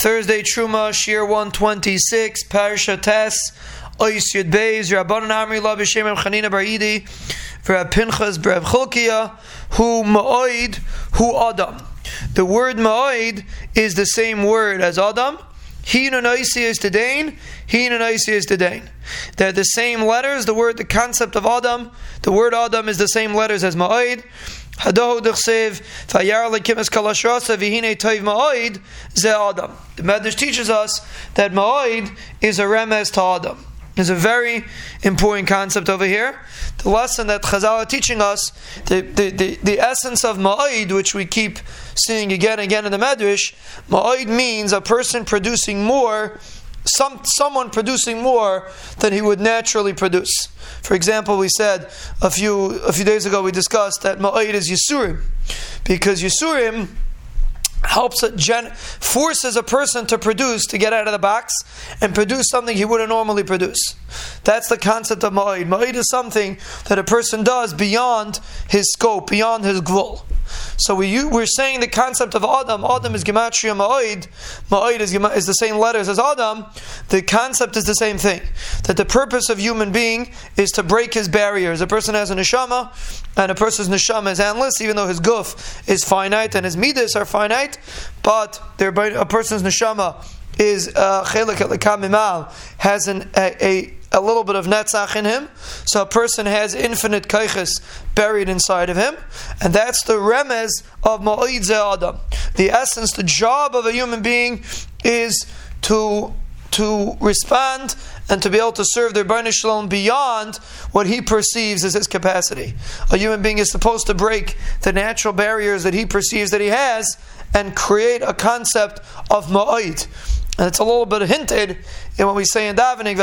Thursday Truma, Shir 126, Parsha Tes, Ois Yud Beis, Rabbanan Amri, La B'Shem Chanina Bar Idi, V'Rab Pinchas, V'Rab Chulkiya, Hu Ma'oid, Hu Adam. The word Ma'oid is the same word as Adam. They're the same letters. The word, the concept of Adam, the word Adam is the same letters as Adam. The Medrash teaches us that ma'oid is a remez to Adam. Is a very important concept over here. The lesson that Chazal are teaching us, the, the, the, the essence of ma'oid, which we keep seeing again and again in the Medrash, ma'oid means a person producing more some someone producing more than he would naturally produce. For example, we said a few a few days ago we discussed that ma'id is yisurim, because yisurim helps a gen- forces a person to produce to get out of the box and produce something he wouldn't normally produce. That's the concept of ma'id. Ma'id is something that a person does beyond his scope, beyond his gvul. So we, we're saying the concept of Adam, Adam is Gematria Ma'oid, Ma'oid is, is the same letters as Adam. The concept is the same thing. That the purpose of human being is to break his barriers. A person has a neshama, and a person's neshama is endless, even though his guf is finite and his midas are finite, but a person's neshama is uh, has an, a, a a little bit of netzach in him. So a person has infinite kaiches buried inside of him. And that's the remez of ma'id adam. The essence, the job of a human being is to to respond and to be able to serve their Baruch Shalom beyond what he perceives as his capacity. A human being is supposed to break the natural barriers that he perceives that he has and create a concept of ma'id. And it's a little bit hinted in what we say in davening,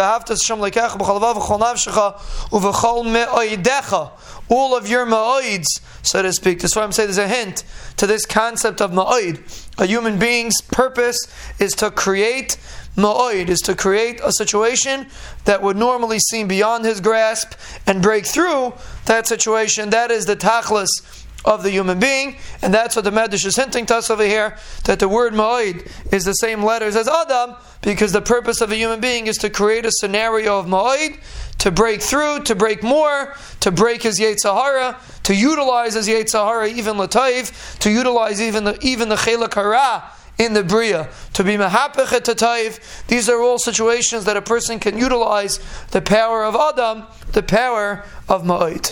all of your ma'oids, so to speak. That's why I'm saying there's a hint to this concept of ma'oid. A human being's purpose is to create ma'oid, is to create a situation that would normally seem beyond his grasp and break through that situation. That is the tachlis of the human being, and that's what the Medrash is hinting to us over here that the word Ma'id is the same letters as Adam, because the purpose of a human being is to create a scenario of Ma'id, to break through, to break more, to break his Yetzer Hara, to utilize his Yetzer Hara, even Lataiv, to utilize even the even the Chelak in the Bria, to be Mahapech Tataiv. These are all situations that a person can utilize the power of Adam, the power of Ma'id.